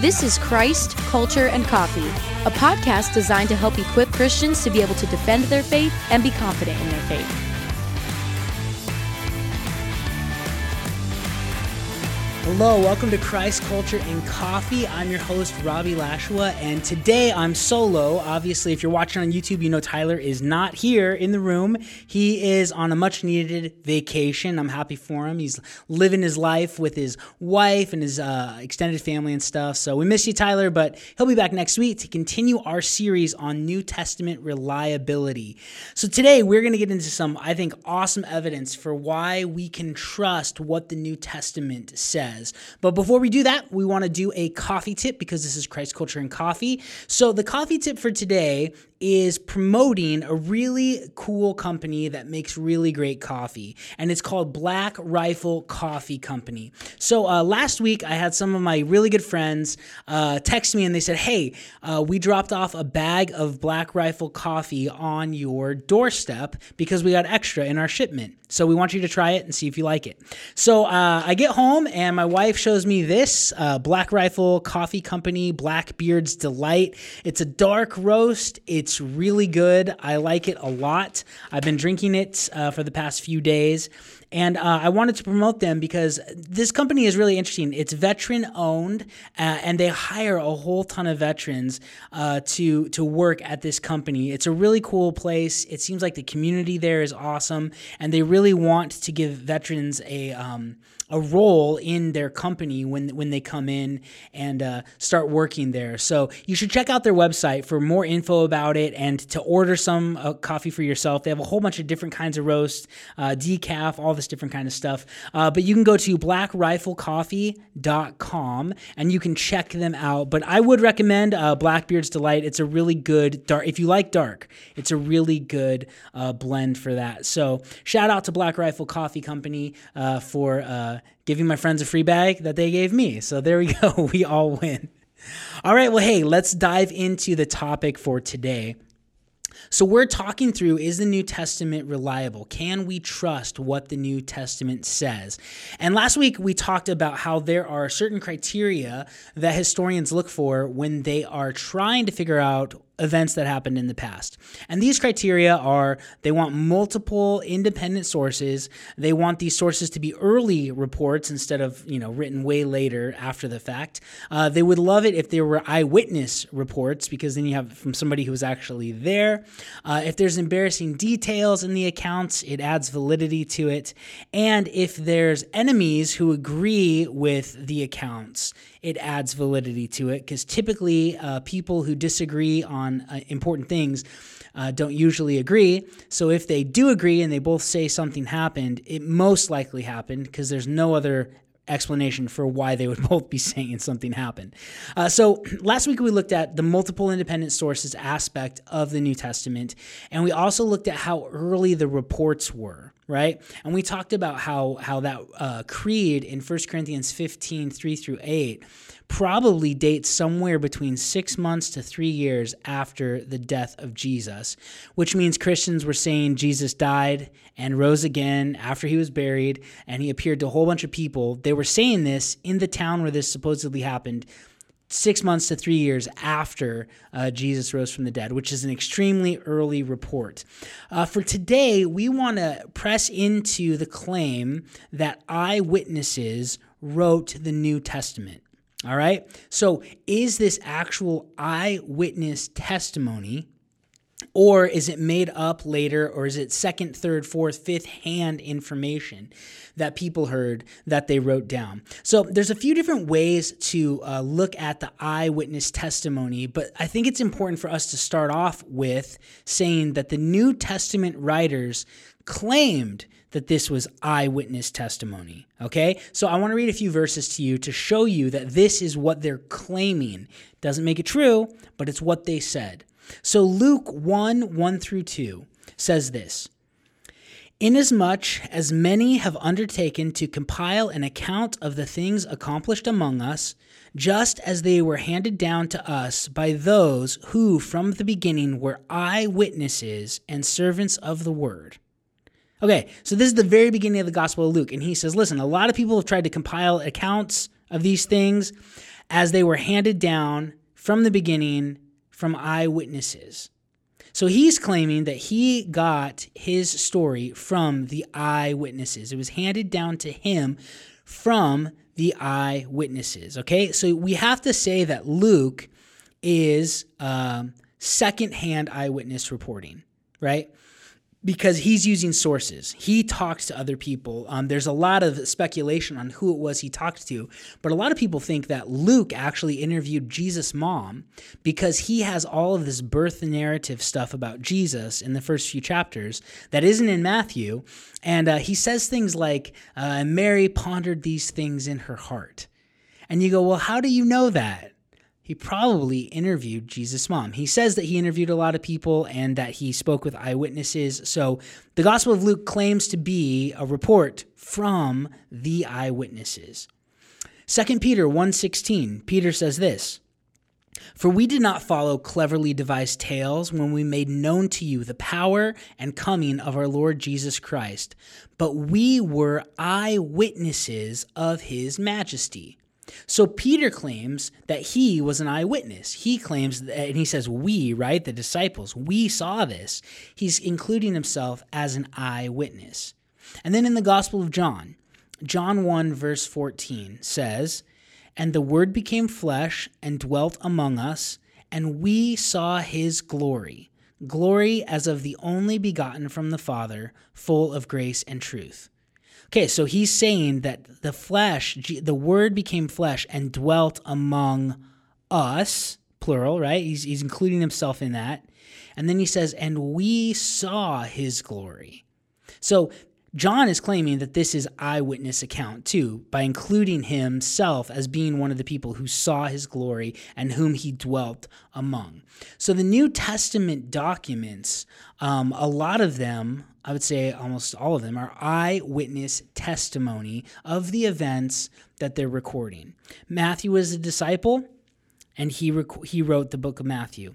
This is Christ, Culture, and Coffee, a podcast designed to help equip Christians to be able to defend their faith and be confident in their faith. Hello, welcome to Christ Culture and Coffee. I'm your host, Robbie Lashua, and today I'm solo. Obviously, if you're watching on YouTube, you know Tyler is not here in the room. He is on a much needed vacation. I'm happy for him. He's living his life with his wife and his uh, extended family and stuff. So we miss you, Tyler, but he'll be back next week to continue our series on New Testament reliability. So today we're going to get into some, I think, awesome evidence for why we can trust what the New Testament says But before we do that, we want to do a coffee tip because this is Christ Culture and Coffee. So the coffee tip for today is promoting a really cool company that makes really great coffee, and it's called Black Rifle Coffee Company. So uh, last week, I had some of my really good friends uh, text me and they said, Hey, uh, we dropped off a bag of Black Rifle coffee on your doorstep because we got extra in our shipment. So we want you to try it and see if you like it. So uh, I get home and my wife shows me this uh, Black Rifle Coffee Company Blackbeard's Delight. It's a dark roast. It's it's really good. I like it a lot. I've been drinking it uh, for the past few days. And uh, I wanted to promote them because this company is really interesting. It's veteran owned, uh, and they hire a whole ton of veterans uh, to to work at this company. It's a really cool place. It seems like the community there is awesome, and they really want to give veterans a um, a role in their company when when they come in and uh, start working there. So you should check out their website for more info about it and to order some uh, coffee for yourself. They have a whole bunch of different kinds of roasts, uh, decaf, all this different kind of stuff. Uh, but you can go to blackriflecoffee.com and you can check them out. But I would recommend uh, Blackbeard's Delight. It's a really good dark. If you like dark, it's a really good uh, blend for that. So shout out to Black Rifle Coffee Company for giving my friends a free bag that they gave me. So there we go. We all win. All right. Well, hey, let's dive into the topic for today. So, we're talking through is the New Testament reliable? Can we trust what the New Testament says? And last week we talked about how there are certain criteria that historians look for when they are trying to figure out events that happened in the past. And these criteria are they want multiple independent sources. They want these sources to be early reports instead of, you know, written way later after the fact. Uh, they would love it if there were eyewitness reports because then you have from somebody who was actually there. Uh, if there's embarrassing details in the accounts, it adds validity to it. And if there's enemies who agree with the accounts, it adds validity to it because typically uh, people who disagree on uh, important things uh, don't usually agree. So if they do agree and they both say something happened, it most likely happened because there's no other explanation for why they would both be saying something happened. Uh, so last week we looked at the multiple independent sources aspect of the New Testament, and we also looked at how early the reports were right? And we talked about how how that uh, creed in 1 Corinthians 15, 3 through 8, probably dates somewhere between six months to three years after the death of Jesus, which means Christians were saying Jesus died and rose again after he was buried, and he appeared to a whole bunch of people. They were saying this in the town where this supposedly happened six months to three years after uh, Jesus rose from the dead, which is an extremely early report. Uh, for today, we want to press into the claim that eyewitnesses wrote the New Testament. All right. So, is this actual eyewitness testimony or is it made up later, or is it second, third, fourth, fifth hand information that people heard that they wrote down? So there's a few different ways to uh, look at the eyewitness testimony, but I think it's important for us to start off with saying that the New Testament writers claimed that this was eyewitness testimony. Okay? So I want to read a few verses to you to show you that this is what they're claiming. Doesn't make it true, but it's what they said. So Luke 1 1 through 2 says this Inasmuch as many have undertaken to compile an account of the things accomplished among us, just as they were handed down to us by those who from the beginning were eyewitnesses and servants of the word. Okay, so this is the very beginning of the Gospel of Luke, and he says, Listen, a lot of people have tried to compile accounts of these things, as they were handed down from the beginning from eyewitnesses. So he's claiming that he got his story from the eyewitnesses. It was handed down to him from the eyewitnesses. Okay, so we have to say that Luke is um, secondhand eyewitness reporting, right? Because he's using sources. He talks to other people. Um, there's a lot of speculation on who it was he talked to, but a lot of people think that Luke actually interviewed Jesus' mom because he has all of this birth narrative stuff about Jesus in the first few chapters that isn't in Matthew. And uh, he says things like, uh, Mary pondered these things in her heart. And you go, well, how do you know that? He probably interviewed Jesus' mom. He says that he interviewed a lot of people and that he spoke with eyewitnesses. So the Gospel of Luke claims to be a report from the eyewitnesses. 2 Peter 1:16, Peter says this: For we did not follow cleverly devised tales when we made known to you the power and coming of our Lord Jesus Christ, but we were eyewitnesses of his majesty. So Peter claims that he was an eyewitness. He claims, that, and he says, we, right? The disciples, we saw this. He's including himself as an eyewitness. And then in the Gospel of John, John 1, verse 14 says, And the Word became flesh and dwelt among us, and we saw his glory, glory as of the only begotten from the Father, full of grace and truth. Okay, so he's saying that the flesh, the word became flesh and dwelt among us, plural, right? He's, he's including himself in that. And then he says, and we saw his glory. So John is claiming that this is eyewitness account too, by including himself as being one of the people who saw his glory and whom he dwelt among. So the New Testament documents, um, a lot of them, I would say almost all of them, are eyewitness testimony of the events that they're recording. Matthew was a disciple, and he rec- he wrote the book of Matthew.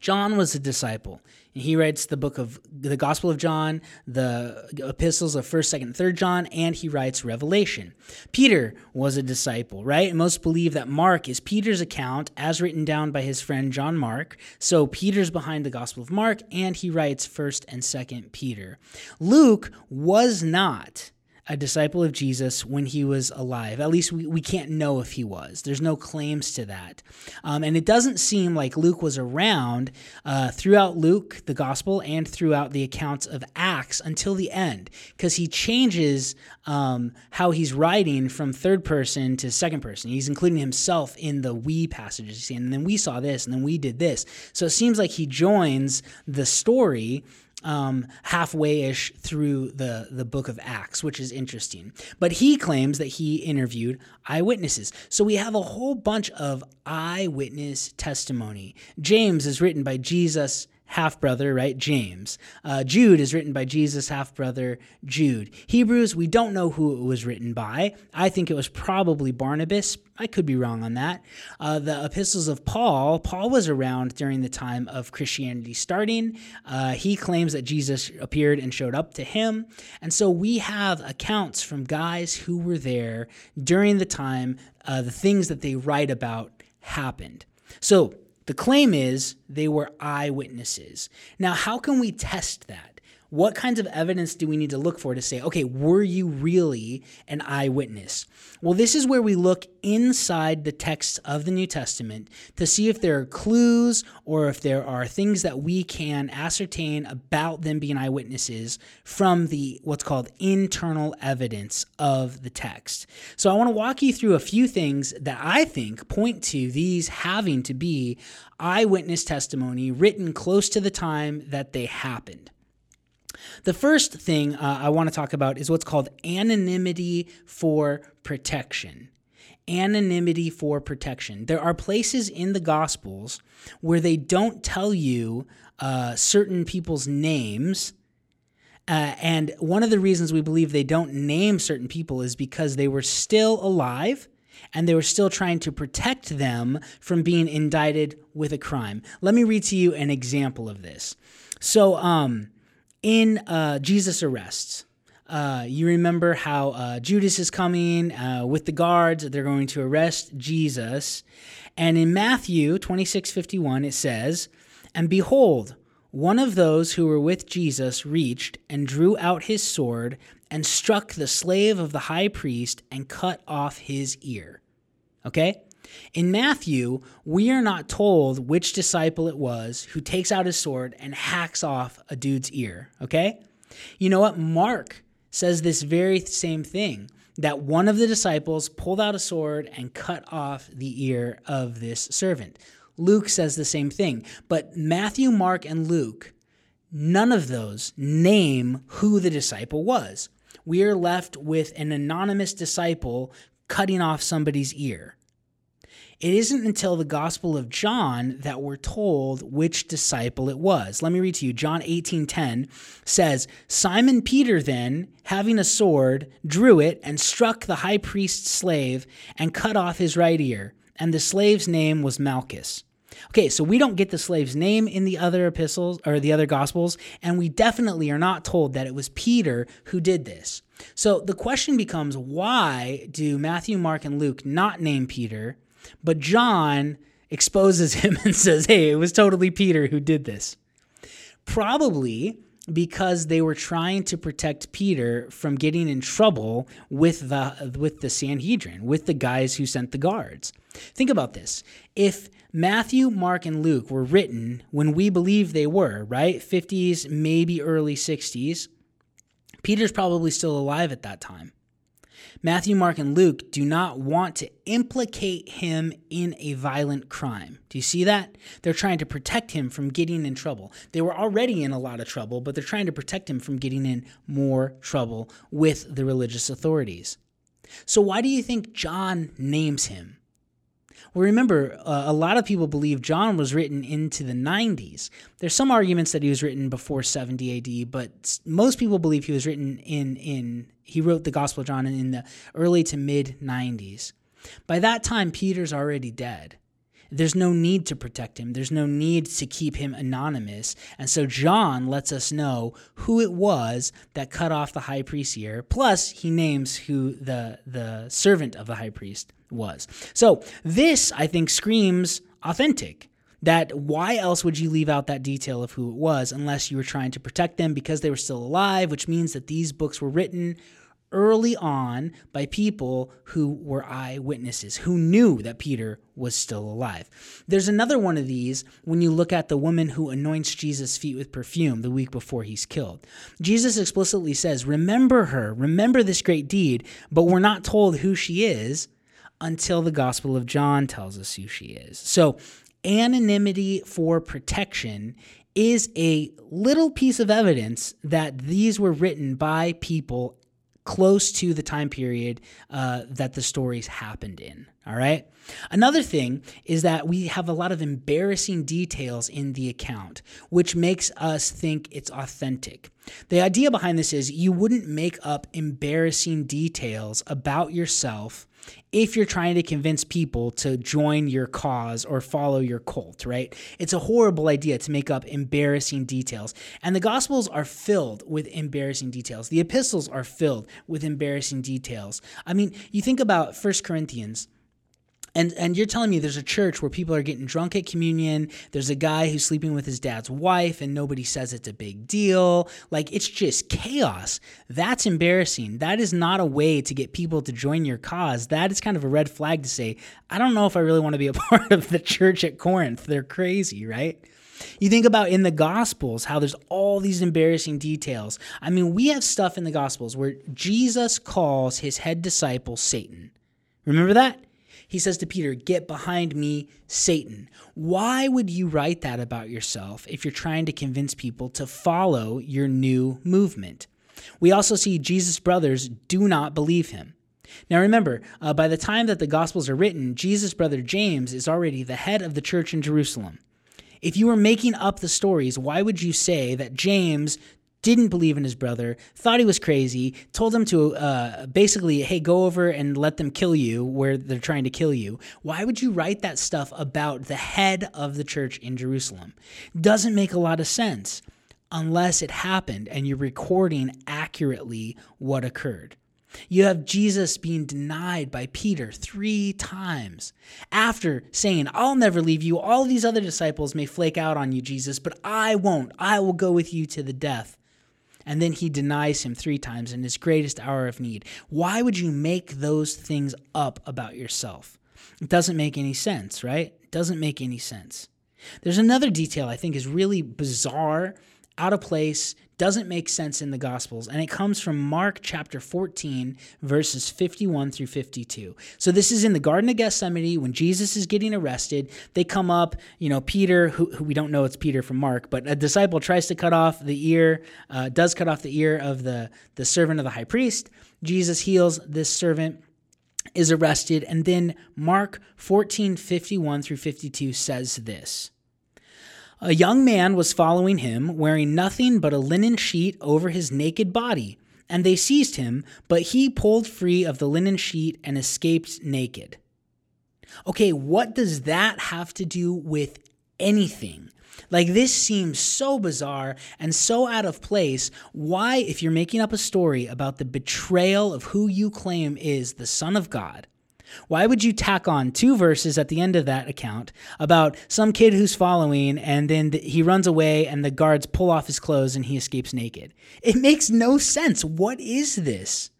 John was a disciple. And he writes the book of the Gospel of John, the epistles of 1st, 2nd, 3rd John, and he writes Revelation. Peter was a disciple, right? And most believe that Mark is Peter's account as written down by his friend John Mark. So Peter's behind the Gospel of Mark, and he writes 1st and 2nd Peter. Luke was not a disciple of Jesus when he was alive. At least we, we can't know if he was. There's no claims to that. Um, and it doesn't seem like Luke was around uh, throughout Luke, the gospel, and throughout the accounts of Acts until the end, because he changes um, how he's writing from third person to second person. He's including himself in the we passages, and then we saw this, and then we did this. So it seems like he joins the story um, halfway ish through the, the book of Acts, which is interesting. But he claims that he interviewed eyewitnesses. So we have a whole bunch of eyewitness testimony. James is written by Jesus half brother, right? James. Uh, Jude is written by Jesus' half brother, Jude. Hebrews, we don't know who it was written by. I think it was probably Barnabas. I could be wrong on that. Uh, the epistles of Paul, Paul was around during the time of Christianity starting. Uh, he claims that Jesus appeared and showed up to him. And so we have accounts from guys who were there during the time uh, the things that they write about happened. So the claim is they were eyewitnesses. Now, how can we test that? What kinds of evidence do we need to look for to say, okay, were you really an eyewitness? Well, this is where we look inside the texts of the New Testament to see if there are clues or if there are things that we can ascertain about them being eyewitnesses from the what's called internal evidence of the text. So I want to walk you through a few things that I think point to these having to be eyewitness testimony written close to the time that they happened. The first thing uh, I want to talk about is what's called anonymity for protection. Anonymity for protection. There are places in the Gospels where they don't tell you uh, certain people's names. Uh, and one of the reasons we believe they don't name certain people is because they were still alive and they were still trying to protect them from being indicted with a crime. Let me read to you an example of this. So, um, in uh, Jesus' arrests, uh, you remember how uh, Judas is coming uh, with the guards. They're going to arrest Jesus. And in Matthew 26 51, it says, And behold, one of those who were with Jesus reached and drew out his sword and struck the slave of the high priest and cut off his ear. Okay? In Matthew, we are not told which disciple it was who takes out his sword and hacks off a dude's ear. Okay? You know what? Mark says this very same thing that one of the disciples pulled out a sword and cut off the ear of this servant. Luke says the same thing. But Matthew, Mark, and Luke, none of those name who the disciple was. We are left with an anonymous disciple cutting off somebody's ear. It isn't until the Gospel of John that we're told which disciple it was. Let me read to you. John 18:10 says, "Simon Peter then, having a sword, drew it and struck the high priest's slave and cut off his right ear, and the slave's name was Malchus." Okay, so we don't get the slave's name in the other epistles or the other gospels, and we definitely are not told that it was Peter who did this. So the question becomes why do Matthew, Mark, and Luke not name Peter? But John exposes him and says, hey, it was totally Peter who did this. Probably because they were trying to protect Peter from getting in trouble with the with the Sanhedrin, with the guys who sent the guards. Think about this. If Matthew, Mark, and Luke were written when we believe they were, right? 50s, maybe early 60s, Peter's probably still alive at that time. Matthew, Mark, and Luke do not want to implicate him in a violent crime. Do you see that? They're trying to protect him from getting in trouble. They were already in a lot of trouble, but they're trying to protect him from getting in more trouble with the religious authorities. So, why do you think John names him? Well, remember, uh, a lot of people believe John was written into the 90s. There's some arguments that he was written before 70 AD, but most people believe he was written in in he wrote the Gospel of John in the early to mid 90s. By that time, Peter's already dead. There's no need to protect him. There's no need to keep him anonymous. And so John lets us know who it was that cut off the high priest's ear. Plus, he names who the, the servant of the high priest was. So this, I think, screams authentic. That why else would you leave out that detail of who it was unless you were trying to protect them because they were still alive, which means that these books were written early on by people who were eyewitnesses, who knew that Peter was still alive. There's another one of these when you look at the woman who anoints Jesus' feet with perfume the week before he's killed. Jesus explicitly says, Remember her, remember this great deed, but we're not told who she is until the Gospel of John tells us who she is. So, anonymity for protection is a little piece of evidence that these were written by people close to the time period uh, that the stories happened in. All right. Another thing is that we have a lot of embarrassing details in the account, which makes us think it's authentic. The idea behind this is you wouldn't make up embarrassing details about yourself if you're trying to convince people to join your cause or follow your cult, right? It's a horrible idea to make up embarrassing details. And the Gospels are filled with embarrassing details. The epistles are filled with embarrassing details. I mean, you think about First Corinthians. And and you're telling me there's a church where people are getting drunk at communion. There's a guy who's sleeping with his dad's wife and nobody says it's a big deal. Like it's just chaos. That's embarrassing. That is not a way to get people to join your cause. That is kind of a red flag to say, I don't know if I really want to be a part of the church at Corinth. They're crazy, right? You think about in the Gospels how there's all these embarrassing details. I mean, we have stuff in the Gospels where Jesus calls his head disciple Satan. Remember that? He says to Peter, Get behind me, Satan. Why would you write that about yourself if you're trying to convince people to follow your new movement? We also see Jesus' brothers do not believe him. Now remember, uh, by the time that the Gospels are written, Jesus' brother James is already the head of the church in Jerusalem. If you were making up the stories, why would you say that James didn't believe in his brother, thought he was crazy, told him to uh, basically, hey, go over and let them kill you where they're trying to kill you. Why would you write that stuff about the head of the church in Jerusalem? Doesn't make a lot of sense. unless it happened and you're recording accurately what occurred. You have Jesus being denied by Peter three times after saying, I'll never leave you. All these other disciples may flake out on you, Jesus, but I won't. I will go with you to the death. And then he denies him three times in his greatest hour of need. Why would you make those things up about yourself? It doesn't make any sense, right? It doesn't make any sense. There's another detail I think is really bizarre, out of place, doesn't make sense in the Gospels, and it comes from Mark chapter 14, verses 51 through 52. So this is in the Garden of Gethsemane when Jesus is getting arrested. They come up, you know, Peter, who, who we don't know it's Peter from Mark, but a disciple tries to cut off the ear, uh, does cut off the ear of the, the servant of the high priest. Jesus heals this servant is arrested and then mark 14 51 through 52 says this a young man was following him, wearing nothing but a linen sheet over his naked body, and they seized him, but he pulled free of the linen sheet and escaped naked. Okay, what does that have to do with anything? Like, this seems so bizarre and so out of place. Why, if you're making up a story about the betrayal of who you claim is the Son of God, why would you tack on two verses at the end of that account about some kid who's following and then he runs away and the guards pull off his clothes and he escapes naked? It makes no sense. What is this?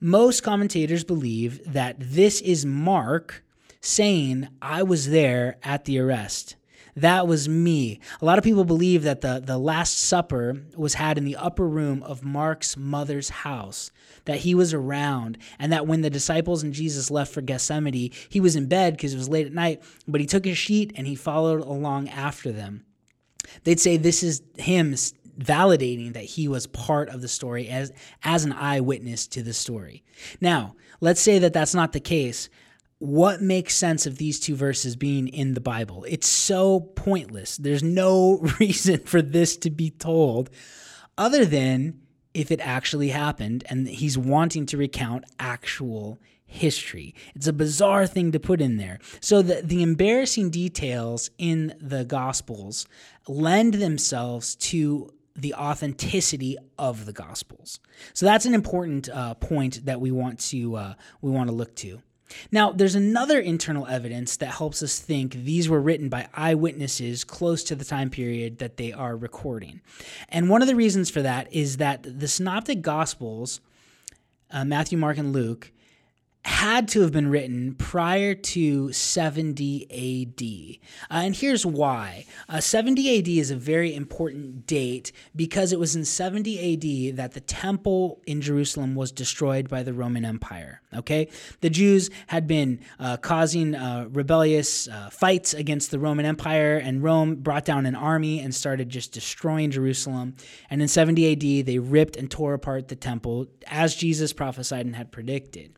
Most commentators believe that this is Mark saying, I was there at the arrest. That was me. A lot of people believe that the, the Last Supper was had in the upper room of Mark's mother's house, that he was around, and that when the disciples and Jesus left for Gethsemane, he was in bed because it was late at night, but he took his sheet and he followed along after them. They'd say this is him validating that he was part of the story as, as an eyewitness to the story. Now, let's say that that's not the case what makes sense of these two verses being in the Bible? It's so pointless. There's no reason for this to be told other than if it actually happened and he's wanting to recount actual history. It's a bizarre thing to put in there. So the, the embarrassing details in the Gospels lend themselves to the authenticity of the Gospels. So that's an important uh, point that we want to uh, we want to look to. Now, there's another internal evidence that helps us think these were written by eyewitnesses close to the time period that they are recording. And one of the reasons for that is that the Synoptic Gospels, uh, Matthew, Mark, and Luke, had to have been written prior to 70 AD. Uh, and here's why. Uh, 70 AD is a very important date because it was in 70 AD that the temple in Jerusalem was destroyed by the Roman Empire. Okay? The Jews had been uh, causing uh, rebellious uh, fights against the Roman Empire, and Rome brought down an army and started just destroying Jerusalem. And in 70 AD, they ripped and tore apart the temple as Jesus prophesied and had predicted.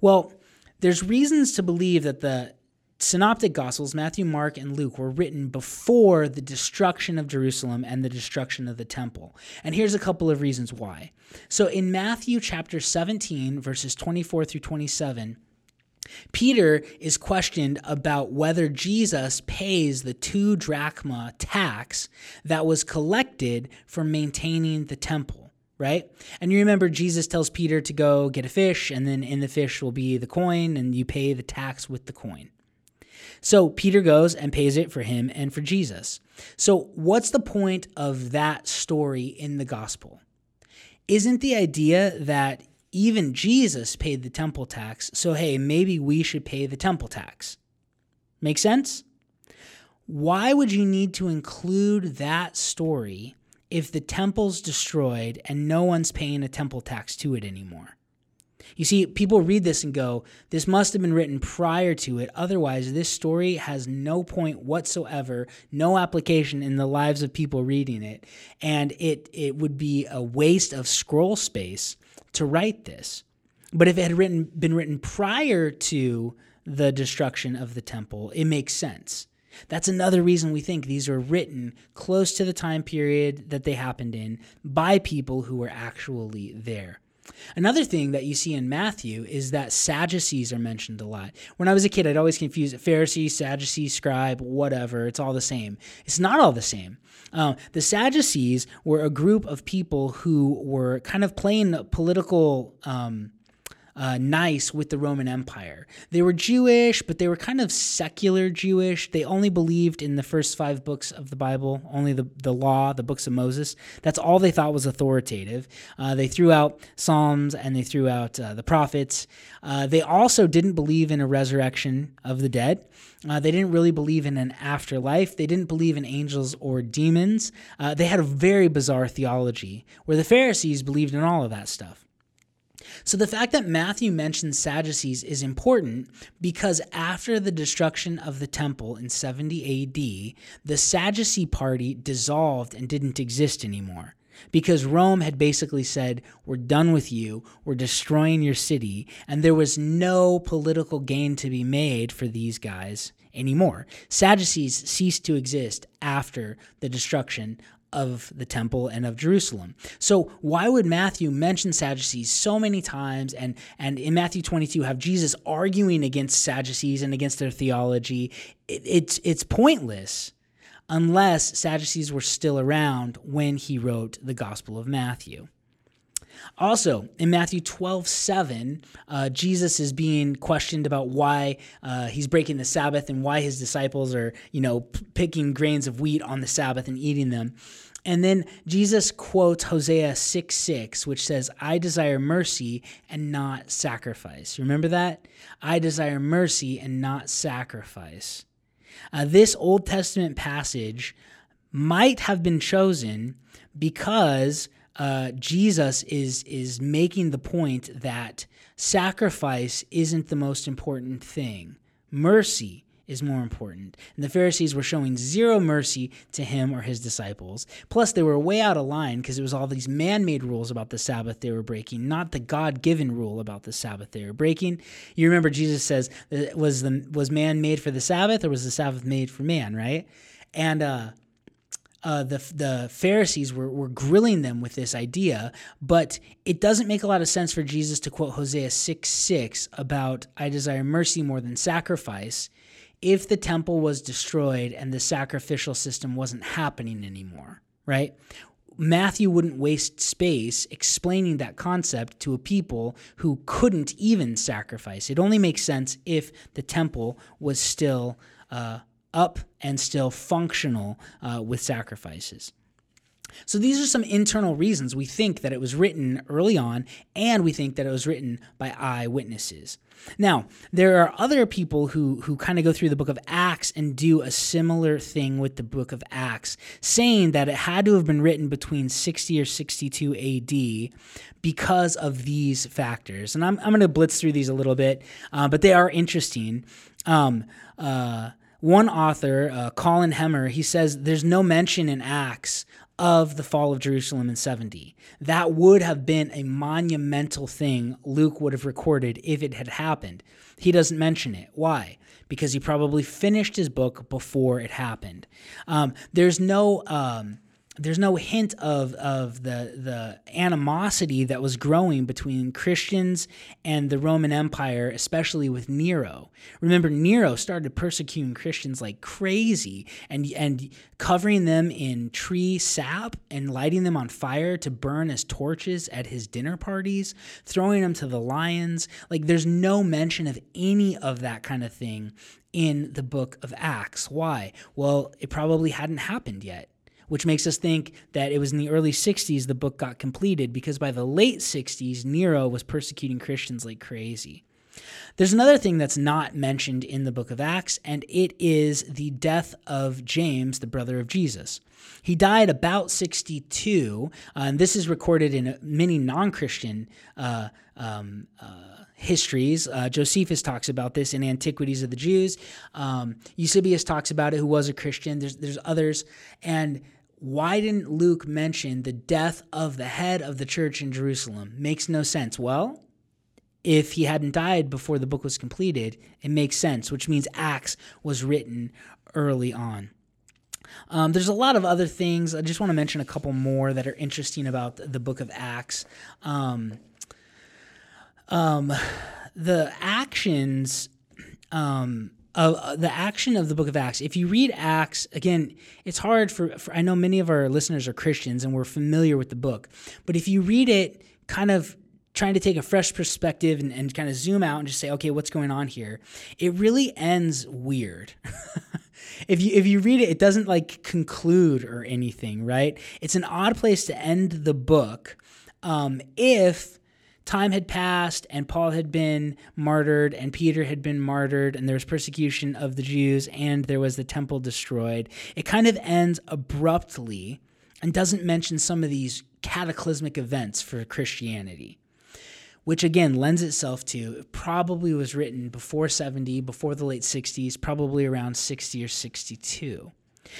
Well, there's reasons to believe that the synoptic gospels, Matthew, Mark, and Luke, were written before the destruction of Jerusalem and the destruction of the temple. And here's a couple of reasons why. So in Matthew chapter 17, verses 24 through 27, Peter is questioned about whether Jesus pays the two drachma tax that was collected for maintaining the temple right? And you remember Jesus tells Peter to go get a fish, and then in the fish will be the coin, and you pay the tax with the coin. So Peter goes and pays it for him and for Jesus. So, what's the point of that story in the gospel? Isn't the idea that even Jesus paid the temple tax, so hey, maybe we should pay the temple tax? Make sense? Why would you need to include that story if the temple's destroyed and no one's paying a temple tax to it anymore. You see, people read this and go, this must have been written prior to it. Otherwise, this story has no point whatsoever, no application in the lives of people reading it. And it, it would be a waste of scroll space to write this. But if it had written, been written prior to the destruction of the temple, it makes sense. That's another reason we think these were written close to the time period that they happened in by people who were actually there. Another thing that you see in Matthew is that Sadducees are mentioned a lot. When I was a kid, I'd always confuse Pharisee, Sadducee, scribe, whatever. It's all the same. It's not all the same. Um, the Sadducees were a group of people who were kind of playing political. Um, uh, nice with the Roman Empire. They were Jewish, but they were kind of secular Jewish. They only believed in the first five books of the Bible, only the, the law, the books of Moses. That's all they thought was authoritative. Uh, they threw out Psalms and they threw out uh, the prophets. Uh, they also didn't believe in a resurrection of the dead. Uh, they didn't really believe in an afterlife. They didn't believe in angels or demons. Uh, they had a very bizarre theology where the Pharisees believed in all of that stuff. So the fact that Matthew mentions Sadducees is important because after the destruction of the temple in 70 AD, the Sadducee party dissolved and didn't exist anymore. Because Rome had basically said, We're done with you, we're destroying your city, and there was no political gain to be made for these guys anymore. Sadducees ceased to exist after the destruction of the temple and of Jerusalem. So why would Matthew mention Sadducees so many times and and in Matthew 22 have Jesus arguing against Sadducees and against their theology? It, it's it's pointless unless Sadducees were still around when he wrote the Gospel of Matthew. Also, in Matthew 12, 7, uh, Jesus is being questioned about why uh, he's breaking the Sabbath and why his disciples are, you know, p- picking grains of wheat on the Sabbath and eating them. And then Jesus quotes Hosea 6 6, which says, I desire mercy and not sacrifice. Remember that? I desire mercy and not sacrifice. Uh, this Old Testament passage might have been chosen because uh, Jesus is is making the point that sacrifice isn't the most important thing. Mercy is more important. And the Pharisees were showing zero mercy to him or his disciples. Plus, they were way out of line because it was all these man made rules about the Sabbath they were breaking, not the God given rule about the Sabbath they were breaking. You remember Jesus says, was, the, was man made for the Sabbath or was the Sabbath made for man, right? And uh, uh, the the Pharisees were, were grilling them with this idea, but it doesn't make a lot of sense for Jesus to quote Hosea 6 6 about, I desire mercy more than sacrifice, if the temple was destroyed and the sacrificial system wasn't happening anymore, right? Matthew wouldn't waste space explaining that concept to a people who couldn't even sacrifice. It only makes sense if the temple was still uh, up and still functional uh, with sacrifices. So these are some internal reasons we think that it was written early on, and we think that it was written by eyewitnesses. Now, there are other people who, who kind of go through the book of Acts and do a similar thing with the book of Acts, saying that it had to have been written between 60 or 62 AD because of these factors. And I'm, I'm going to blitz through these a little bit, uh, but they are interesting. Um, uh, one author, uh, Colin Hemer, he says there's no mention in Acts of the fall of Jerusalem in 70. That would have been a monumental thing Luke would have recorded if it had happened. He doesn't mention it. Why? Because he probably finished his book before it happened. Um, there's no. Um, there's no hint of, of the, the animosity that was growing between Christians and the Roman Empire, especially with Nero. Remember, Nero started persecuting Christians like crazy and, and covering them in tree sap and lighting them on fire to burn as torches at his dinner parties, throwing them to the lions. Like, there's no mention of any of that kind of thing in the book of Acts. Why? Well, it probably hadn't happened yet which makes us think that it was in the early 60s the book got completed because by the late 60s, Nero was persecuting Christians like crazy. There's another thing that's not mentioned in the book of Acts, and it is the death of James, the brother of Jesus. He died about 62, uh, and this is recorded in many non Christian uh, um, uh, histories. Uh, Josephus talks about this in Antiquities of the Jews. Um, Eusebius talks about it, who was a Christian. There's, there's others. And why didn't Luke mention the death of the head of the church in Jerusalem? Makes no sense. Well, if he hadn't died before the book was completed, it makes sense, which means Acts was written early on. Um, there's a lot of other things. I just want to mention a couple more that are interesting about the book of Acts. Um, um, the actions um, of the action of the book of Acts. If you read Acts, again, it's hard for, for, I know many of our listeners are Christians and we're familiar with the book, but if you read it kind of trying to take a fresh perspective and, and kind of zoom out and just say, okay, what's going on here? It really ends weird. if you if you read it, it doesn't like conclude or anything, right? It's an odd place to end the book. Um, if time had passed and Paul had been martyred and Peter had been martyred and there was persecution of the Jews and there was the temple destroyed, it kind of ends abruptly and doesn't mention some of these cataclysmic events for Christianity. Which again lends itself to it probably was written before 70, before the late 60s, probably around 60 or 62.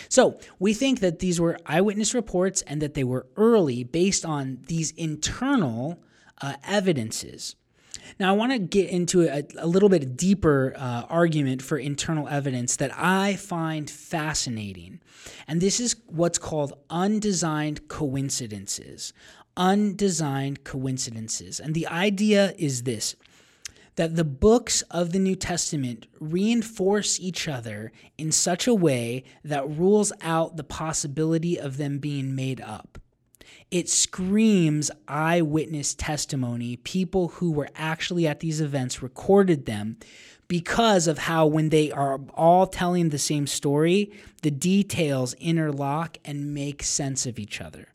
So we think that these were eyewitness reports and that they were early based on these internal uh, evidences. Now, I want to get into a, a little bit deeper uh, argument for internal evidence that I find fascinating. And this is what's called undesigned coincidences. Undesigned coincidences. And the idea is this that the books of the New Testament reinforce each other in such a way that rules out the possibility of them being made up. It screams eyewitness testimony. People who were actually at these events recorded them because of how, when they are all telling the same story, the details interlock and make sense of each other.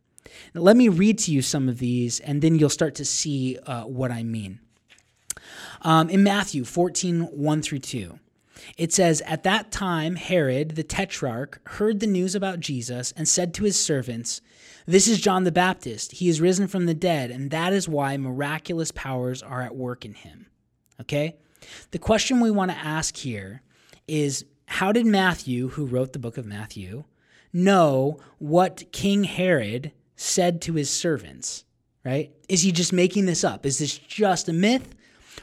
Now, let me read to you some of these, and then you'll start to see uh, what I mean. Um, in Matthew 14 1 through 2. It says, At that time, Herod the tetrarch heard the news about Jesus and said to his servants, This is John the Baptist. He is risen from the dead, and that is why miraculous powers are at work in him. Okay? The question we want to ask here is How did Matthew, who wrote the book of Matthew, know what King Herod said to his servants? Right? Is he just making this up? Is this just a myth?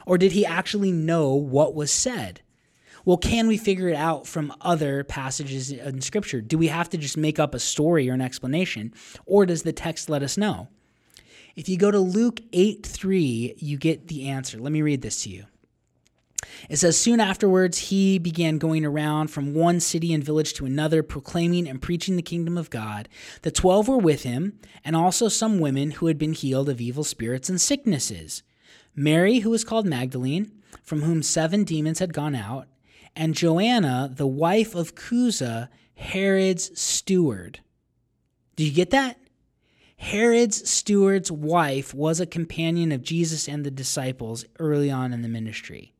Or did he actually know what was said? Well, can we figure it out from other passages in Scripture? Do we have to just make up a story or an explanation? Or does the text let us know? If you go to Luke 8 3, you get the answer. Let me read this to you. It says, Soon afterwards, he began going around from one city and village to another, proclaiming and preaching the kingdom of God. The twelve were with him, and also some women who had been healed of evil spirits and sicknesses. Mary, who was called Magdalene, from whom seven demons had gone out, and Joanna, the wife of Chuza, Herod's steward. Do you get that? Herod's steward's wife was a companion of Jesus and the disciples early on in the ministry.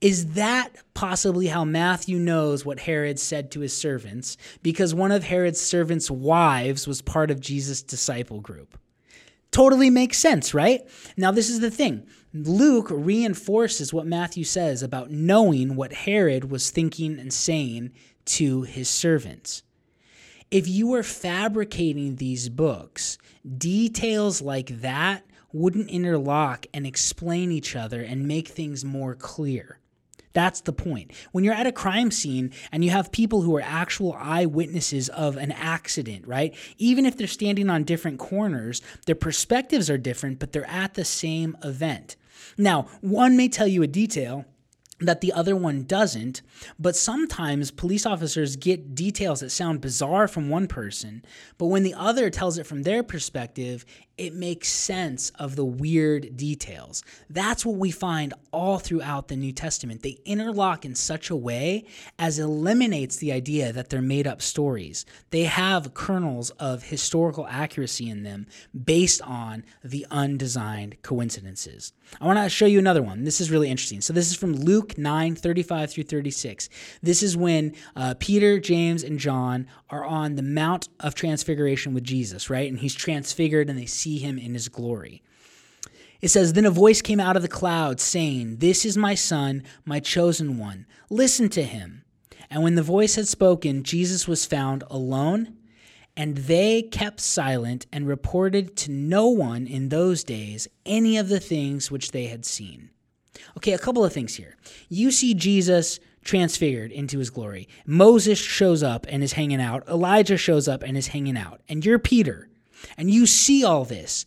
Is that possibly how Matthew knows what Herod said to his servants? Because one of Herod's servants' wives was part of Jesus' disciple group. Totally makes sense, right? Now, this is the thing Luke reinforces what Matthew says about knowing what Herod was thinking and saying to his servants. If you were fabricating these books, details like that wouldn't interlock and explain each other and make things more clear. That's the point. When you're at a crime scene and you have people who are actual eyewitnesses of an accident, right? Even if they're standing on different corners, their perspectives are different, but they're at the same event. Now, one may tell you a detail that the other one doesn't, but sometimes police officers get details that sound bizarre from one person, but when the other tells it from their perspective, it makes sense of the weird details. That's what we find all throughout the New Testament. They interlock in such a way as eliminates the idea that they're made up stories. They have kernels of historical accuracy in them based on the undesigned coincidences. I want to show you another one. This is really interesting. So, this is from Luke 9 35 through 36. This is when uh, Peter, James, and John are on the Mount of Transfiguration with Jesus, right? And he's transfigured and they see see him in his glory. It says, Then a voice came out of the cloud saying, This is my son, my chosen one. Listen to him. And when the voice had spoken, Jesus was found alone, and they kept silent and reported to no one in those days any of the things which they had seen. Okay, a couple of things here. You see Jesus transfigured into his glory. Moses shows up and is hanging out. Elijah shows up and is hanging out. And you're Peter and you see all this.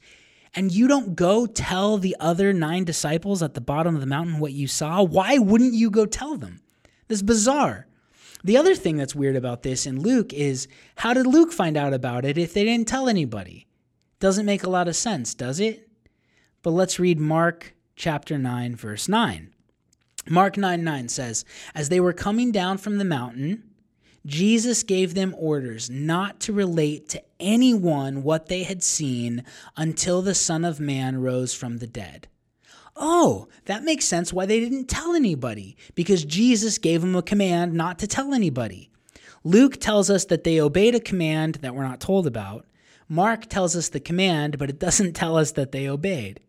and you don't go tell the other nine disciples at the bottom of the mountain what you saw? Why wouldn't you go tell them? This is bizarre. The other thing that's weird about this in Luke is how did Luke find out about it if they didn't tell anybody? Doesn't make a lot of sense, does it? But let's read Mark chapter 9, verse 9. Mark 9 9 says, As they were coming down from the mountain, Jesus gave them orders not to relate to anyone what they had seen until the Son of Man rose from the dead. Oh, that makes sense why they didn't tell anybody, because Jesus gave them a command not to tell anybody. Luke tells us that they obeyed a command that we're not told about. Mark tells us the command, but it doesn't tell us that they obeyed.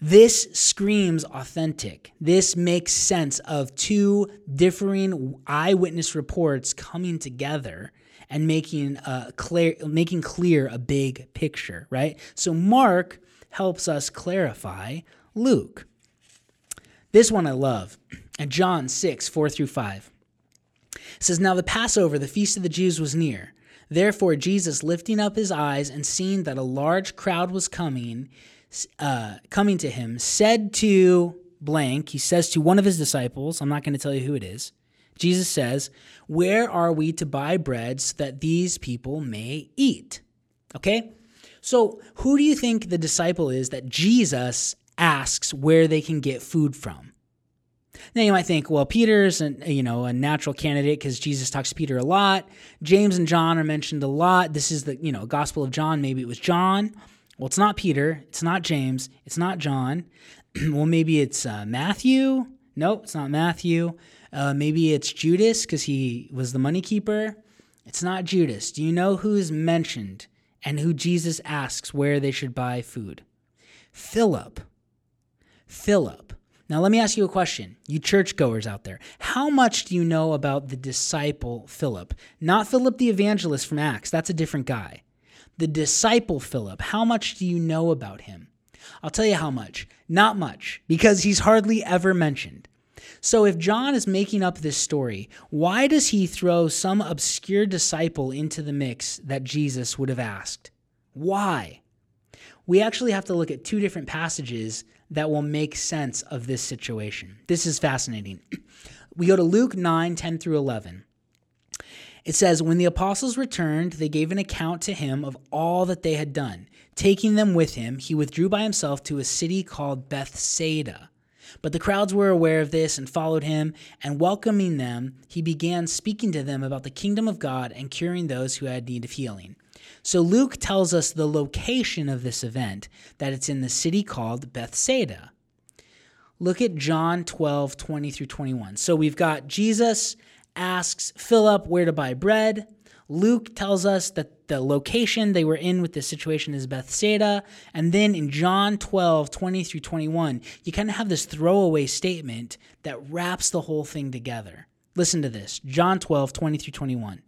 This screams authentic. This makes sense of two differing eyewitness reports coming together and making a clear making clear a big picture, right? So Mark helps us clarify Luke. This one I love. And John 6, 4 through 5. It says, Now the Passover, the feast of the Jews, was near. Therefore, Jesus, lifting up his eyes and seeing that a large crowd was coming, uh, coming to him, said to blank, he says to one of his disciples, I'm not going to tell you who it is. Jesus says, Where are we to buy bread so that these people may eat? Okay? So, who do you think the disciple is that Jesus asks where they can get food from? Now you might think, well, Peter's an, you know a natural candidate because Jesus talks to Peter a lot. James and John are mentioned a lot. This is the you know Gospel of John. Maybe it was John. Well, it's not Peter. It's not James. It's not John. well, maybe it's uh, Matthew. Nope, it's not Matthew. Uh, maybe it's Judas because he was the money keeper. It's not Judas. Do you know who is mentioned and who Jesus asks where they should buy food? Philip. Philip. Now, let me ask you a question, you churchgoers out there. How much do you know about the disciple Philip? Not Philip the evangelist from Acts, that's a different guy the disciple Philip, how much do you know about him? I'll tell you how much. Not much, because he's hardly ever mentioned. So if John is making up this story, why does he throw some obscure disciple into the mix that Jesus would have asked? Why? We actually have to look at two different passages that will make sense of this situation. This is fascinating. We go to Luke 9 10 through 11. It says, When the apostles returned, they gave an account to him of all that they had done. Taking them with him, he withdrew by himself to a city called Bethsaida. But the crowds were aware of this and followed him, and welcoming them, he began speaking to them about the kingdom of God and curing those who had need of healing. So Luke tells us the location of this event, that it's in the city called Bethsaida. Look at John 12, 20 through 21. So we've got Jesus asks Philip where to buy bread. Luke tells us that the location they were in with this situation is Bethsaida. And then in John 12, 20 through 21, you kind of have this throwaway statement that wraps the whole thing together. Listen to this John 12, 20 through 21.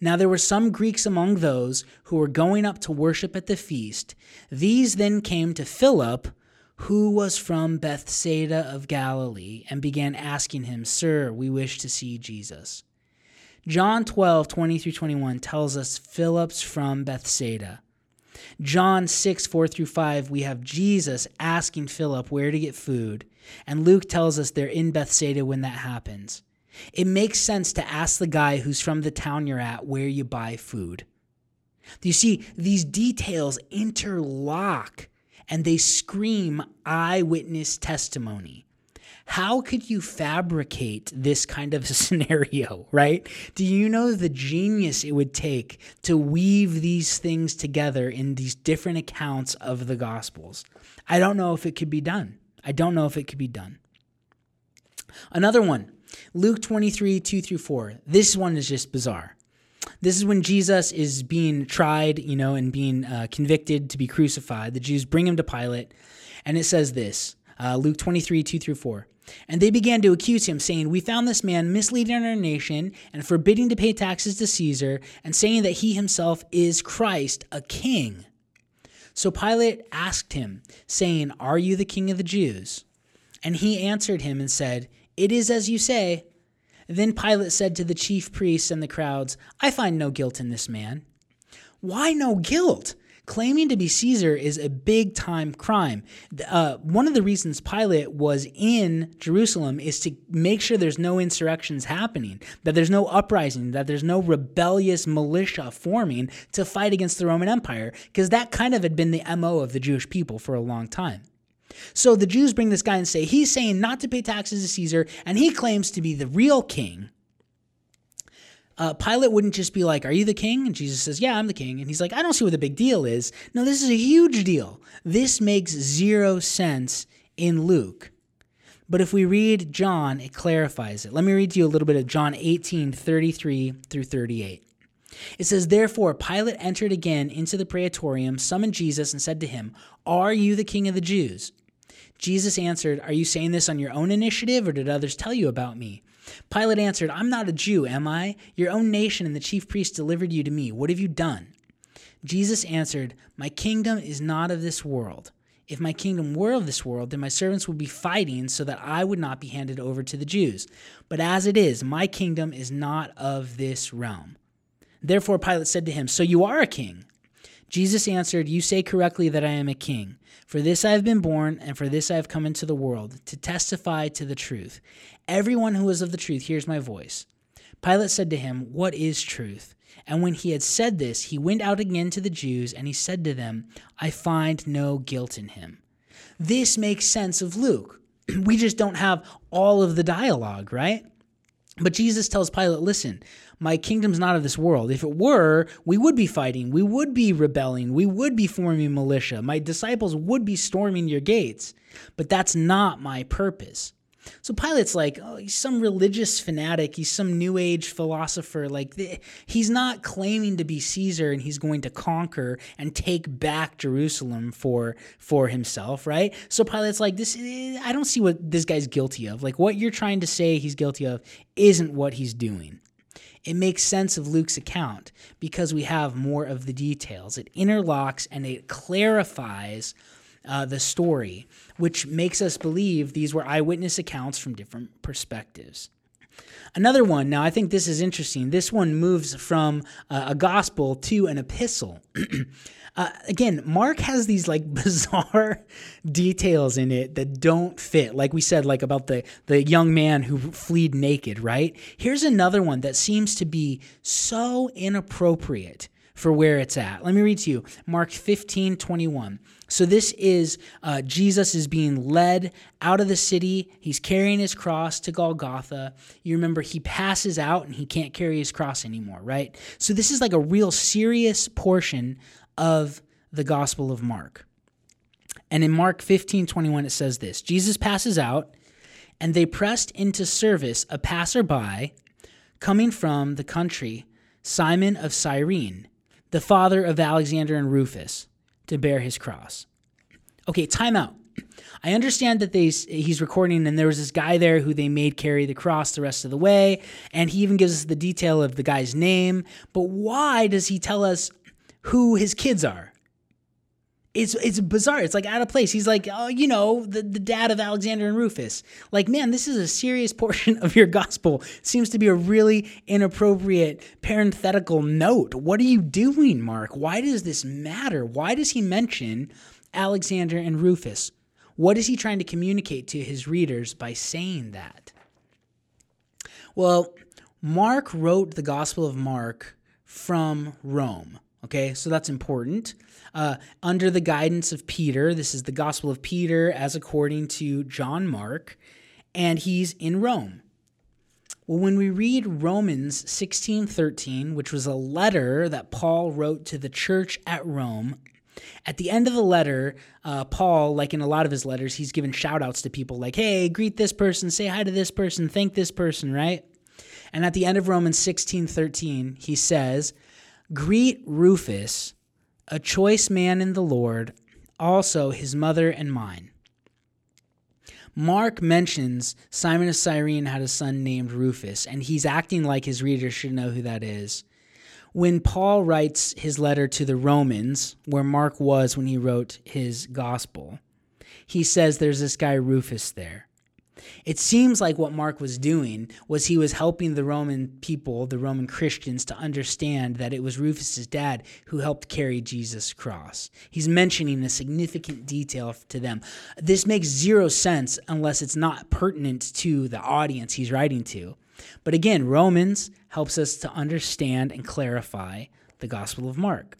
Now there were some Greeks among those who were going up to worship at the feast. These then came to Philip who was from Bethsaida of Galilee, and began asking him, Sir, we wish to see Jesus. John 12, 20 through 21 tells us Philip's from Bethsaida. John 6, 4 through 5, we have Jesus asking Philip where to get food, and Luke tells us they're in Bethsaida when that happens. It makes sense to ask the guy who's from the town you're at where you buy food. You see, these details interlock and they scream eyewitness testimony. How could you fabricate this kind of scenario, right? Do you know the genius it would take to weave these things together in these different accounts of the Gospels? I don't know if it could be done. I don't know if it could be done. Another one, Luke 23, 2 through 4. This one is just bizarre. This is when Jesus is being tried, you know, and being uh, convicted to be crucified. The Jews bring him to Pilate, and it says this uh, Luke 23, 2 through 4. And they began to accuse him, saying, We found this man misleading our nation and forbidding to pay taxes to Caesar, and saying that he himself is Christ, a king. So Pilate asked him, saying, Are you the king of the Jews? And he answered him and said, It is as you say. Then Pilate said to the chief priests and the crowds, I find no guilt in this man. Why no guilt? Claiming to be Caesar is a big time crime. Uh, one of the reasons Pilate was in Jerusalem is to make sure there's no insurrections happening, that there's no uprising, that there's no rebellious militia forming to fight against the Roman Empire, because that kind of had been the MO of the Jewish people for a long time. So the Jews bring this guy and say, he's saying not to pay taxes to Caesar, and he claims to be the real king uh, Pilate wouldn't just be like, Are you the king? And Jesus says, Yeah, I'm the king. And he's like, I don't see what the big deal is. No, this is a huge deal. This makes zero sense in Luke. But if we read John, it clarifies it. Let me read to you a little bit of John 18 33 through 38. It says, Therefore, Pilate entered again into the praetorium, summoned Jesus, and said to him, Are you the king of the Jews? Jesus answered, Are you saying this on your own initiative, or did others tell you about me? Pilate answered, I'm not a Jew, am I? Your own nation and the chief priests delivered you to me. What have you done? Jesus answered, My kingdom is not of this world. If my kingdom were of this world, then my servants would be fighting so that I would not be handed over to the Jews. But as it is, my kingdom is not of this realm. Therefore Pilate said to him, So you are a king? Jesus answered, You say correctly that I am a king. For this I have been born, and for this I have come into the world, to testify to the truth. Everyone who is of the truth hears my voice. Pilate said to him, What is truth? And when he had said this, he went out again to the Jews, and he said to them, I find no guilt in him. This makes sense of Luke. we just don't have all of the dialogue, right? But Jesus tells Pilate, listen, my kingdom's not of this world. If it were, we would be fighting, we would be rebelling, we would be forming militia. My disciples would be storming your gates. But that's not my purpose. So Pilate's like, oh, he's some religious fanatic. He's some new age philosopher. Like, he's not claiming to be Caesar and he's going to conquer and take back Jerusalem for for himself, right? So Pilate's like, this. Eh, I don't see what this guy's guilty of. Like, what you're trying to say he's guilty of isn't what he's doing. It makes sense of Luke's account because we have more of the details. It interlocks and it clarifies uh, the story, which makes us believe these were eyewitness accounts from different perspectives. Another one, now I think this is interesting. This one moves from uh, a gospel to an epistle. uh, again, Mark has these like bizarre details in it that don't fit. Like we said, like about the, the young man who fled naked, right? Here's another one that seems to be so inappropriate for where it's at. Let me read to you Mark 15 21. So this is uh, Jesus is being led out of the city. He's carrying his cross to Golgotha. You remember he passes out and he can't carry his cross anymore, right? So this is like a real serious portion of the Gospel of Mark. And in Mark 15 21, it says this Jesus passes out, and they pressed into service a passerby coming from the country, Simon of Cyrene, the father of Alexander and Rufus to bear his cross. Okay, time out. I understand that they he's recording and there was this guy there who they made carry the cross the rest of the way and he even gives us the detail of the guy's name, but why does he tell us who his kids are? it's it's bizarre. It's like out of place. He's like, oh, you know, the, the dad of Alexander and Rufus. Like, man, this is a serious portion of your gospel. Seems to be a really inappropriate parenthetical note. What are you doing, Mark? Why does this matter? Why does he mention Alexander and Rufus? What is he trying to communicate to his readers by saying that? Well, Mark wrote the Gospel of Mark from Rome. Okay, so that's important. Uh, under the guidance of Peter, this is the Gospel of Peter as according to John Mark, and he's in Rome. Well, when we read Romans 16:13, which was a letter that Paul wrote to the church at Rome, at the end of the letter, uh, Paul, like in a lot of his letters, he's given shout outs to people like, hey, greet this person, say hi to this person, thank this person, right? And at the end of Romans 16:13, he says, Greet Rufus, a choice man in the Lord, also his mother and mine. Mark mentions Simon of Cyrene had a son named Rufus, and he's acting like his readers should know who that is. When Paul writes his letter to the Romans, where Mark was when he wrote his gospel, he says there's this guy Rufus there. It seems like what Mark was doing was he was helping the Roman people, the Roman Christians, to understand that it was Rufus's dad who helped carry Jesus' cross. He's mentioning a significant detail to them. This makes zero sense unless it's not pertinent to the audience he's writing to. But again, Romans helps us to understand and clarify the Gospel of Mark.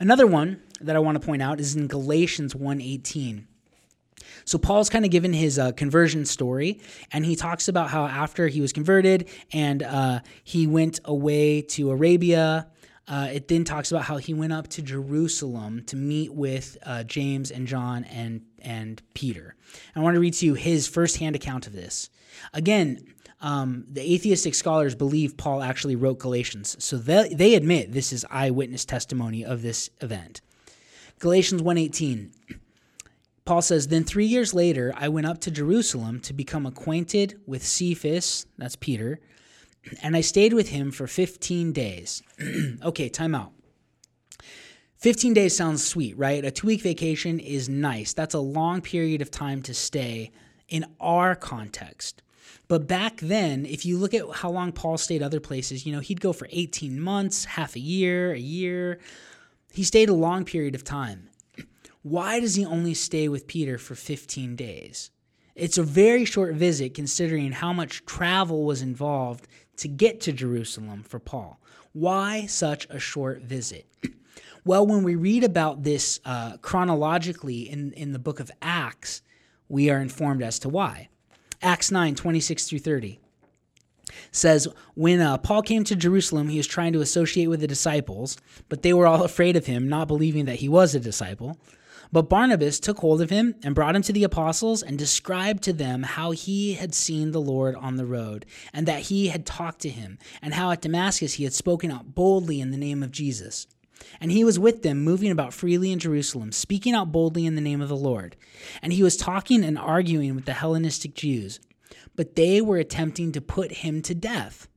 Another one that I want to point out is in Galatians 1:18. So Paul's kind of given his uh, conversion story, and he talks about how after he was converted and uh, he went away to Arabia. Uh, it then talks about how he went up to Jerusalem to meet with uh, James and John and and Peter. I want to read to you his firsthand account of this. Again, um, the atheistic scholars believe Paul actually wrote Galatians, so they, they admit this is eyewitness testimony of this event. Galatians 1:18 Paul says, Then three years later, I went up to Jerusalem to become acquainted with Cephas, that's Peter, and I stayed with him for 15 days. okay, time out. 15 days sounds sweet, right? A two week vacation is nice. That's a long period of time to stay in our context. But back then, if you look at how long Paul stayed other places, you know, he'd go for 18 months, half a year, a year. He stayed a long period of time. Why does he only stay with Peter for 15 days? It's a very short visit considering how much travel was involved to get to Jerusalem for Paul. Why such a short visit? Well, when we read about this uh, chronologically in, in the book of Acts, we are informed as to why. Acts 9 26 through 30 says when uh, Paul came to Jerusalem, he was trying to associate with the disciples, but they were all afraid of him, not believing that he was a disciple. But Barnabas took hold of him and brought him to the apostles and described to them how he had seen the Lord on the road, and that he had talked to him, and how at Damascus he had spoken out boldly in the name of Jesus. And he was with them, moving about freely in Jerusalem, speaking out boldly in the name of the Lord. And he was talking and arguing with the Hellenistic Jews, but they were attempting to put him to death.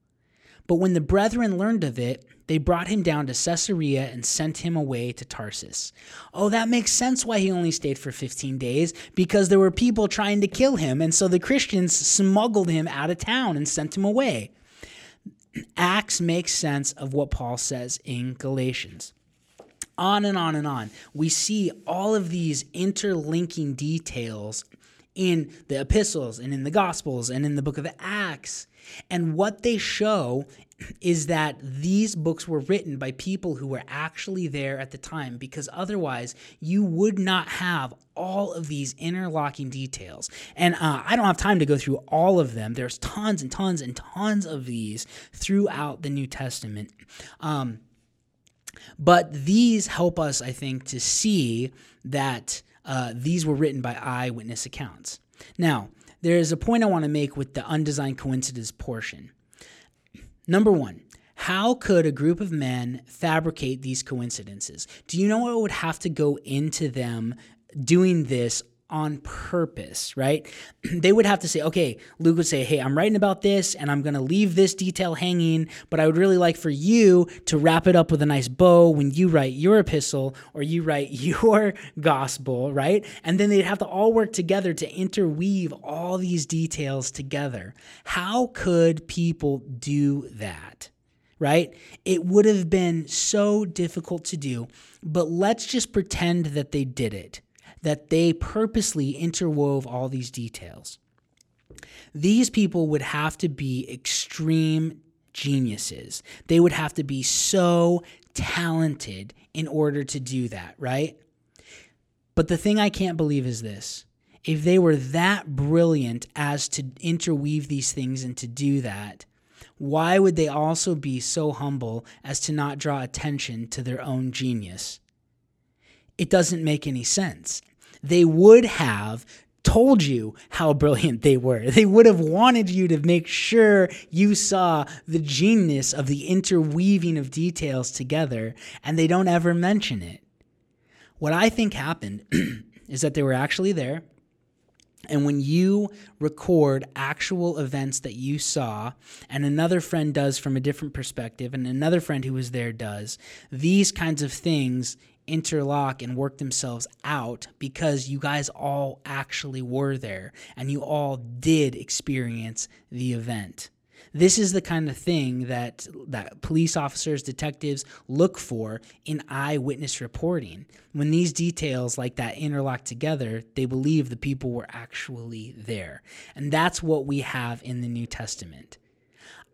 But when the brethren learned of it, they brought him down to Caesarea and sent him away to Tarsus. Oh, that makes sense why he only stayed for 15 days, because there were people trying to kill him, and so the Christians smuggled him out of town and sent him away. Acts makes sense of what Paul says in Galatians. On and on and on. We see all of these interlinking details in the epistles and in the gospels and in the book of Acts. And what they show is that these books were written by people who were actually there at the time because otherwise you would not have all of these interlocking details. And uh, I don't have time to go through all of them. There's tons and tons and tons of these throughout the New Testament. Um, but these help us, I think, to see that uh, these were written by eyewitness accounts. Now, there is a point I want to make with the undesigned coincidence portion. Number one, how could a group of men fabricate these coincidences? Do you know what would have to go into them doing this on purpose, right? they would have to say, okay, Luke would say, hey, I'm writing about this and I'm going to leave this detail hanging, but I would really like for you to wrap it up with a nice bow when you write your epistle or you write your gospel, right? And then they'd have to all work together to interweave all these details together. How could people do that? Right? It would have been so difficult to do, but let's just pretend that they did it that they purposely interwove all these details. These people would have to be extreme geniuses. They would have to be so talented in order to do that, right? But the thing I can't believe is this. If they were that brilliant as to interweave these things and to do that, why would they also be so humble as to not draw attention to their own genius? It doesn't make any sense they would have told you how brilliant they were. They would have wanted you to make sure you saw the genius of the interweaving of details together, and they don't ever mention it. What I think happened is that they were actually there. And when you record actual events that you saw, and another friend does from a different perspective, and another friend who was there does, these kinds of things interlock and work themselves out because you guys all actually were there and you all did experience the event. This is the kind of thing that that police officers, detectives look for in eyewitness reporting. When these details like that interlock together, they believe the people were actually there. And that's what we have in the New Testament.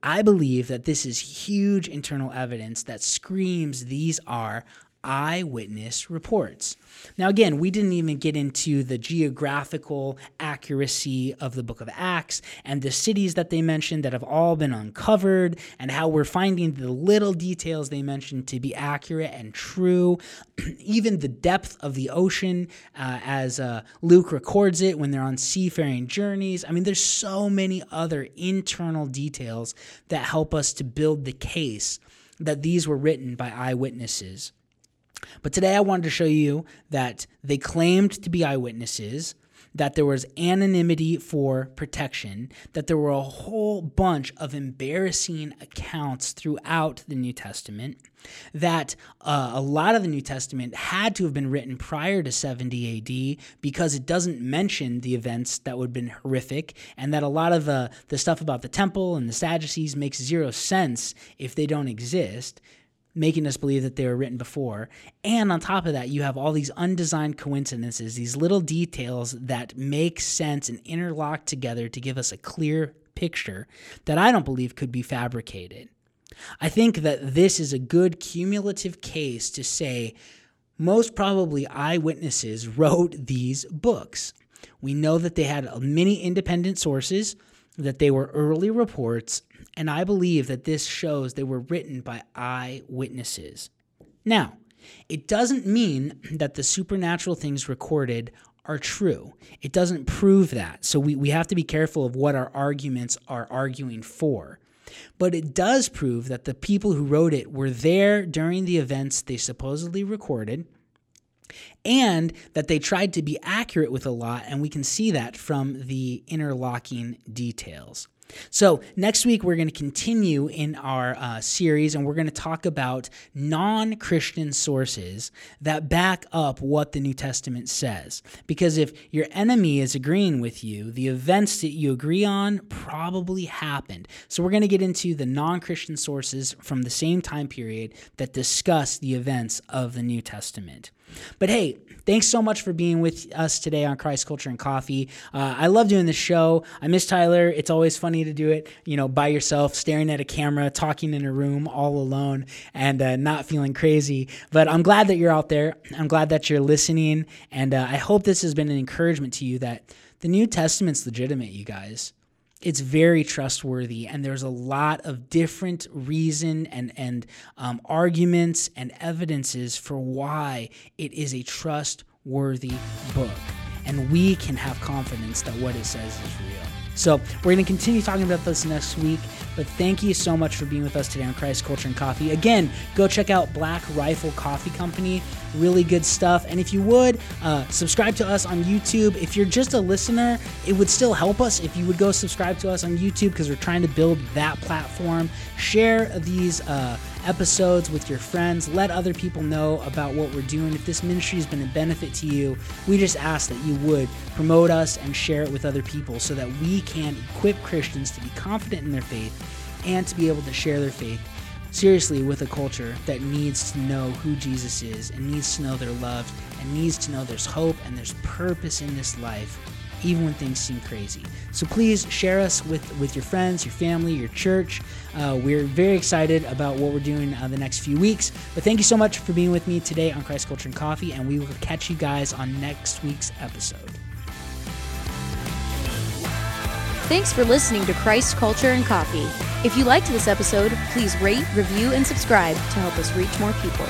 I believe that this is huge internal evidence that screams these are eyewitness reports. Now, again, we didn't even get into the geographical accuracy of the book of Acts and the cities that they mentioned that have all been uncovered, and how we're finding the little details they mentioned to be accurate and true. even the depth of the ocean, uh, as uh, Luke records it when they're on seafaring journeys. I mean, there's so many other internal details that help us to build the case that these were written by eyewitnesses. But today I wanted to show you that they claimed to be eyewitnesses, that there was anonymity for protection, that there were a whole bunch of embarrassing accounts throughout the New Testament, that uh, a lot of the New Testament had to have been written prior to 70 AD because it doesn't mention the events that would have been horrific, and that a lot of the, the stuff about the temple and the Sadducees makes zero sense if they don't exist making us believe that they were written before. And on top of that, you have all these undesigned coincidences, these little details that make sense and interlock together to give us a clear picture that I don't believe could be fabricated. I think that this is a good cumulative case to say most probably eyewitnesses wrote these books. We know that they had many independent sources, that they were early reports, and I believe that this shows they were written by eyewitnesses. Now, it doesn't mean that the supernatural things recorded are true. It doesn't prove that. So we, we have to be careful of what our arguments are arguing for. But it does prove that the people who wrote it were there during the events they supposedly recorded and that they tried to be accurate with a lot, and we can see that from the interlocking details. So, next week, we're going to continue in our uh, series and we're going to talk about non Christian sources that back up what the New Testament says. Because if your enemy is agreeing with you, the events that you agree on probably happened. So, we're going to get into the non Christian sources from the same time period that discuss the events of the New Testament. But hey, thanks so much for being with us today on Christ Culture and Coffee. Uh, I love doing this show. I miss Tyler. It's always funny to do it, you know, by yourself, staring at a camera, talking in a room all alone, and uh, not feeling crazy. But I'm glad that you're out there. I'm glad that you're listening, and uh, I hope this has been an encouragement to you that the New Testament's legitimate, you guys it's very trustworthy and there's a lot of different reason and and um, arguments and evidences for why it is a trustworthy book. And we can have confidence that what it says is real so we're going to continue talking about this next week. But thank you so much for being with us today on Christ Culture and Coffee. Again, go check out Black Rifle Coffee Company. Really good stuff. And if you would, uh, subscribe to us on YouTube. If you're just a listener, it would still help us if you would go subscribe to us on YouTube because we're trying to build that platform. Share these. Uh, episodes with your friends. Let other people know about what we're doing. If this ministry has been a benefit to you, we just ask that you would promote us and share it with other people so that we can equip Christians to be confident in their faith and to be able to share their faith seriously with a culture that needs to know who Jesus is and needs to know they're loved and needs to know there's hope and there's purpose in this life even when things seem crazy. So please share us with, with your friends, your family, your church. Uh, we're very excited about what we're doing uh, the next few weeks. But thank you so much for being with me today on Christ Culture and Coffee, and we will catch you guys on next week's episode. Thanks for listening to Christ Culture and Coffee. If you liked this episode, please rate, review, and subscribe to help us reach more people.